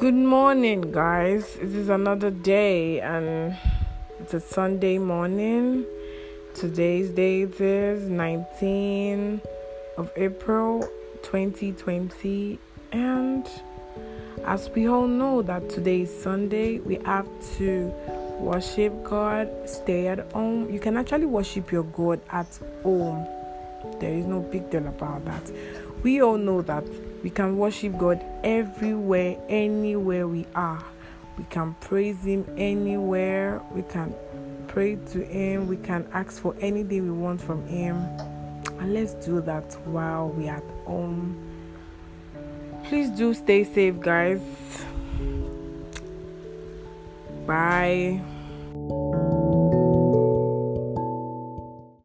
Good morning, guys. It is another day, and it's a Sunday morning. Today's date is 19 of April 2020, and as we all know that today is Sunday, we have to worship God, stay at home. You can actually worship your God at home. There is no big deal about that. We all know that we can worship God everywhere, anywhere we are. We can praise Him anywhere. We can pray to Him. We can ask for anything we want from Him. And let's do that while we are at home. Please do stay safe, guys. Bye.